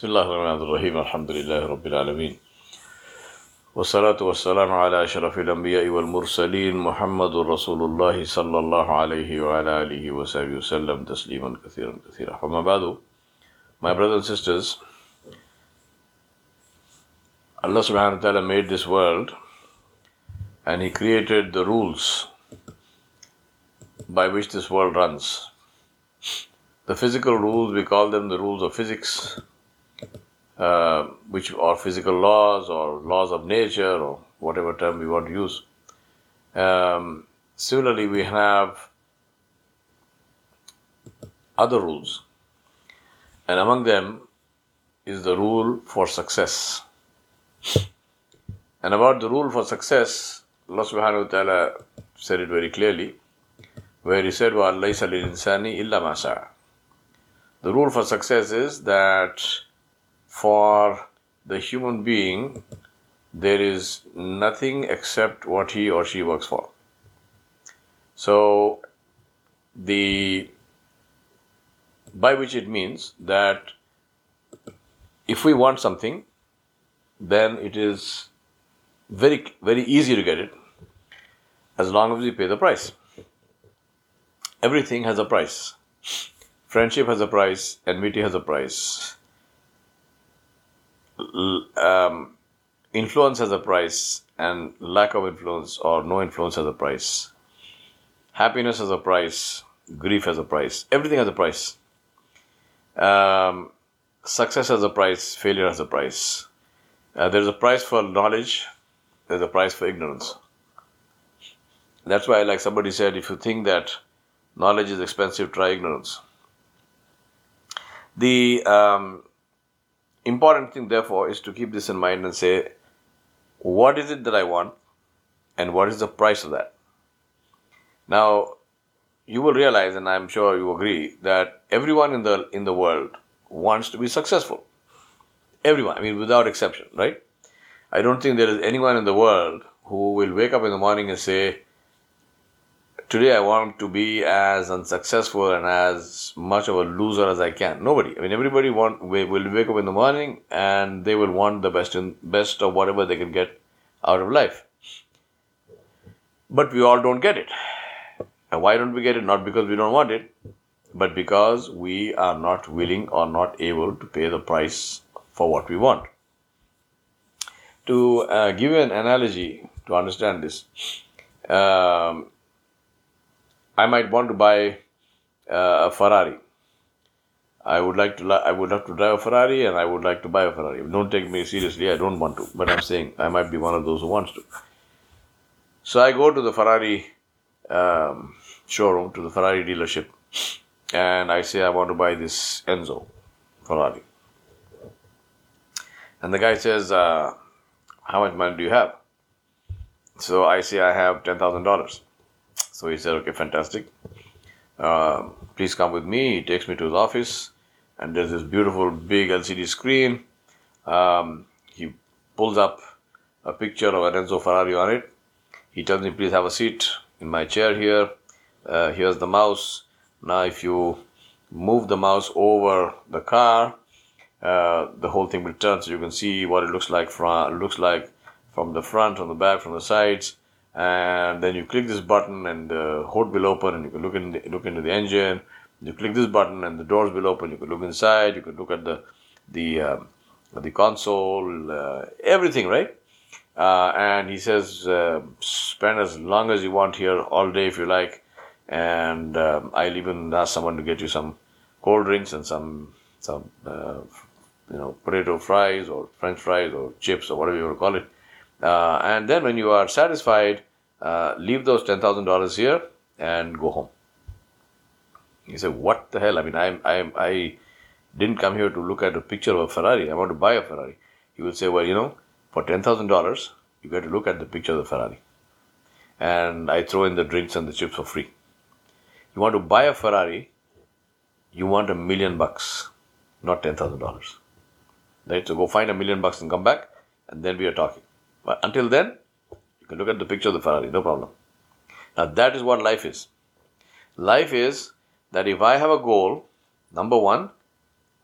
بسم الله الرحمن الرحيم الحمد لله رب العالمين والصلاة والسلام على أشرف الأنبياء والمرسلين محمد رسول الله صلى الله عليه وعلى آله وصحبه وسلم تسليما كثيرا كثيرا فما بعد My brothers and sisters Allah subhanahu wa ta'ala made this world and He created the rules by which this world runs. The physical rules, we call them the rules of physics, uh, which are physical laws or laws of nature or whatever term we want to use. Um, similarly, we have other rules, and among them is the rule for success. And about the rule for success, Allah subhanahu wa ta'ala said it very clearly, where He said, وَأَلَّيْسَ لِلْإِنسَانِ إِلَّا مَا سَعَى The rule for success is that for the human being, there is nothing except what he or she works for. So, the by which it means that if we want something, then it is very very easy to get it as long as we pay the price. Everything has a price. Friendship has a price, enmity has a price, um, influence has a price, and lack of influence or no influence has a price. Happiness has a price, grief has a price, everything has a price. Um, success has a price, failure has a price. Uh, there's a price for knowledge, there's a price for ignorance. That's why, like somebody said, if you think that knowledge is expensive, try ignorance. The um, important thing, therefore, is to keep this in mind and say, what is it that I want, and what is the price of that? Now, you will realize, and I'm sure you agree, that everyone in the in the world wants to be successful. Everyone, I mean, without exception, right? I don't think there is anyone in the world who will wake up in the morning and say, today I want to be as unsuccessful and as much of a loser as I can. Nobody. I mean, everybody want will wake up in the morning and they will want the best in, best of whatever they can get out of life. But we all don't get it. And why don't we get it? Not because we don't want it, but because we are not willing or not able to pay the price for what we want. To uh, give you an analogy to understand this, um, I might want to buy uh, a Ferrari. I would like to. I would have to drive a Ferrari, and I would like to buy a Ferrari. Don't take me seriously. I don't want to, but I'm saying I might be one of those who wants to. So I go to the Ferrari um, showroom, to the Ferrari dealership, and I say I want to buy this Enzo Ferrari. And the guy says, uh, "How much money do you have?" So I say I have ten thousand dollars. So he said, okay, fantastic. Uh, please come with me. He takes me to his office, and there's this beautiful big LCD screen. Um, he pulls up a picture of Enzo Ferrari on it. He tells me, please have a seat in my chair here. Uh, here's the mouse. Now, if you move the mouse over the car, uh, the whole thing will turn, so you can see what it looks like from looks like from the front, from the back, from the sides and then you click this button and the hood will open and you can look in the, look into the engine. You click this button and the doors will open. You can look inside. You can look at the the um, the console uh, everything right? Uh, and he says uh, spend as long as you want here all day if you like. And um, I'll even ask someone to get you some cold drinks and some some uh, you know potato fries or french fries or chips or whatever you want to call it uh, and then when you are satisfied, uh, leave those $10,000 here and go home. You say, what the hell? I mean, I, I, I didn't come here to look at a picture of a Ferrari. I want to buy a Ferrari. He will say, well, you know, for $10,000, you got to look at the picture of the Ferrari. And I throw in the drinks and the chips for free. You want to buy a Ferrari, you want a million bucks, not $10,000. Right? So go find a million bucks and come back, and then we are talking. But until then, you can look at the picture of the Ferrari, no problem. Now, that is what life is. Life is that if I have a goal, number one,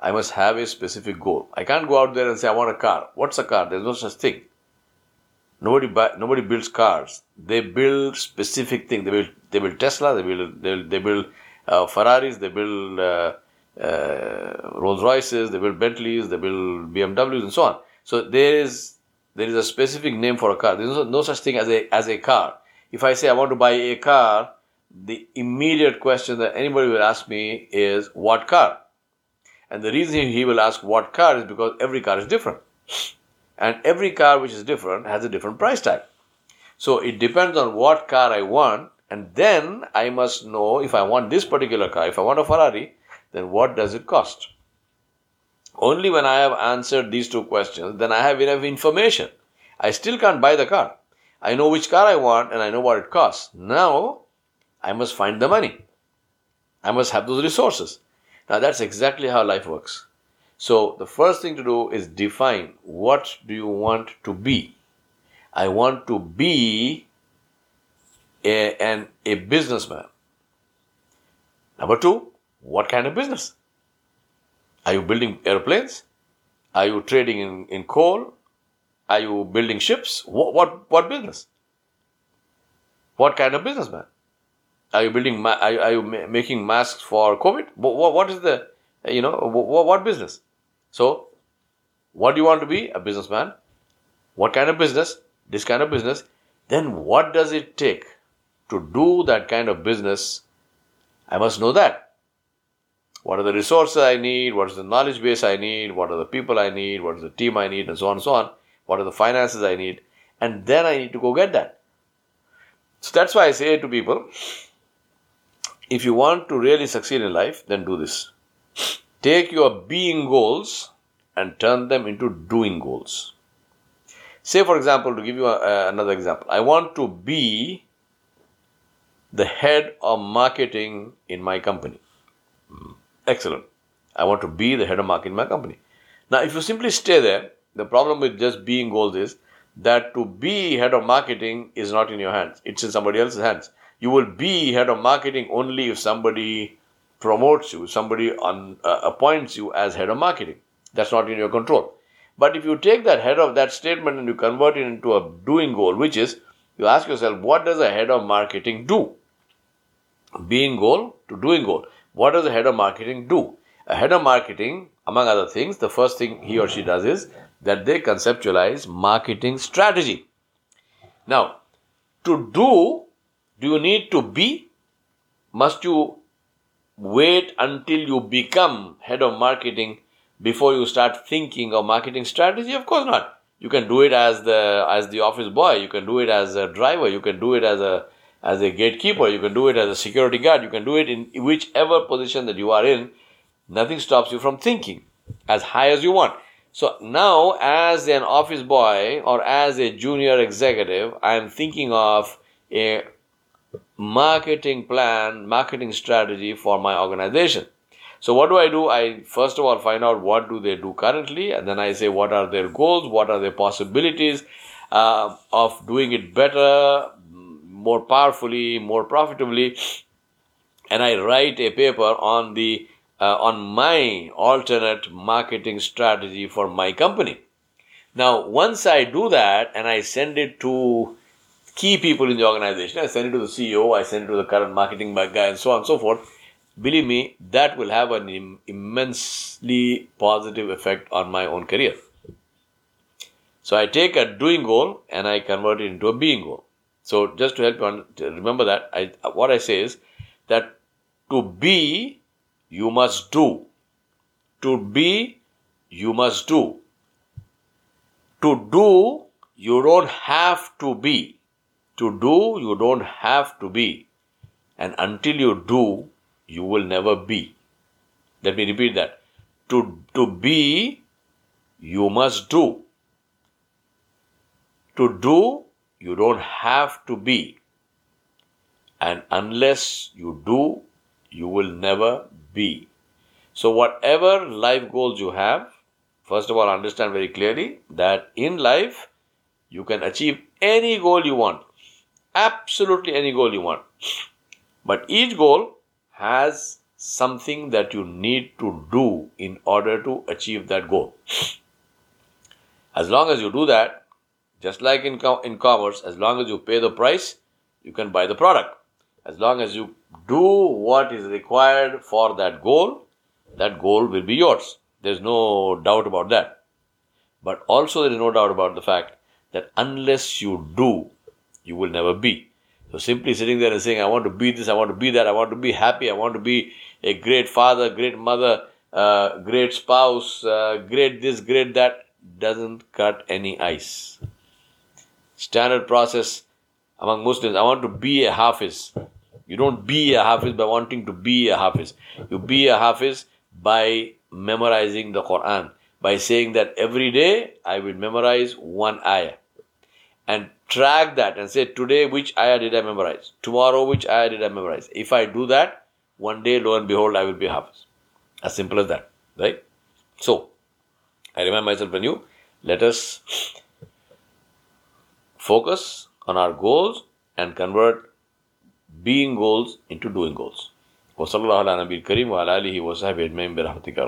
I must have a specific goal. I can't go out there and say, I want a car. What's a car? There's no such thing. Nobody buy, nobody builds cars. They build specific things. They build they build Tesla. They build they, they build uh, Ferraris. They build uh, uh, Rolls Royces. They build Bentleys. They build BMWs and so on. So there is there is a specific name for a car. There is no, such thing as a as a car. If I say I want to buy a car, the immediate question that anybody will ask me is what car? And the reason he will ask what car is because every car is different. And every car which is different has a different price tag. So it depends on what car I want, and then I must know if I want this particular car, if I want a Ferrari, then what does it cost? Only when I have answered these two questions, then I have enough information. I still can't buy the car. I know which car I want and I know what it costs. Now, I must find the money. I must have those resources. Now, that's exactly how life works. So the first thing to do is define what do you want to be. I want to be a, an, a businessman. Number two, what kind of business? Are you building airplanes? Are you trading in, in coal? Are you building ships? What, what, what business? What kind of businessman? Are you building? Ma- are, you, are you ma- making masks for COVID? What, what is the you know what, what business? So, what do you want to be? A businessman. What kind of business? This kind of business. Then what does it take to do that kind of business? I must know that. What are the resources I need? What is the knowledge base I need? What are the people I need? What is the team I need? And so on and so on. What are the finances I need? And then I need to go get that. So that's why I say to people, if you want to really succeed in life, then do this. Take your being goals and turn them into doing goals. Say, for example, to give you a, another example, I want to be the head of marketing in my company. Excellent. I want to be the head of marketing in my company. Now, if you simply stay there, the problem with just being goals is that to be head of marketing is not in your hands, it's in somebody else's hands. You will be head of marketing only if somebody promotes you, somebody on, uh, appoints you as head of marketing. That's not in your control. But if you take that head of that statement and you convert it into a doing goal, which is you ask yourself, what does a head of marketing do? Being goal to doing goal. What does a head of marketing do? A head of marketing, among other things, the first thing he or she does is that they conceptualize marketing strategy. Now, to do, do you need to be? Must you wait until you become head of marketing before you start thinking of marketing strategy? Of course not. You can do it as the as the office boy. You can do it as a driver. You can do it as a as a gatekeeper. You can do it as a security guard. You can do it in whichever position that you are in. Nothing stops you from thinking as high as you want. So now, as an office boy or as a junior executive, I am thinking of a marketing plan, marketing strategy for my organization. So what do I do? I first of all find out what do they do currently, and then I say what are their goals, what are their possibilities uh, of doing it better, more powerfully, more profitably, and I write a paper on the uh, on my alternate marketing strategy for my company. Now, once I do that and I send it to key people in the organization. I send it to the CEO, I send it to the current marketing guy, and so on and so forth. Believe me, that will have an Im- immensely positive effect on my own career. So I take a doing goal and I convert it into a being goal. So just to help you to remember that, I, what I say is that to be, you must do. To be, you must do. To do, you don't have to be. To do, you don't have to be. And until you do, you will never be. Let me repeat that. To, to be, you must do. To do, you don't have to be. And unless you do, you will never be. So, whatever life goals you have, first of all, understand very clearly that in life, you can achieve any goal you want absolutely any goal you want. But each goal has something that you need to do in order to achieve that goal. As long as you do that, just like in, in commerce, as long as you pay the price, you can buy the product. As long as you do what is required for that goal, that goal will be yours. There's no doubt about that. But also, there is no doubt about the fact that unless you do, you will never be. So, simply sitting there and saying, I want to be this, I want to be that, I want to be happy, I want to be a great father, great mother, uh, great spouse, uh, great this, great that, doesn't cut any ice. Standard process among Muslims, I want to be a Hafiz. You don't be a Hafiz by wanting to be a Hafiz. You be a Hafiz by memorizing the Quran, by saying that every day I will memorize one ayah. And track that and say, today which ayah did I memorize? Tomorrow which ayah did I memorize? If I do that, one day, lo and behold, I will be Hafiz. As simple as that. Right? So, I remind myself and you, let us focus on our goals and convert being goals into doing goals. وصلى الله على نبي الكريم وعلى آله وصحبه أجمعين برحمتك يا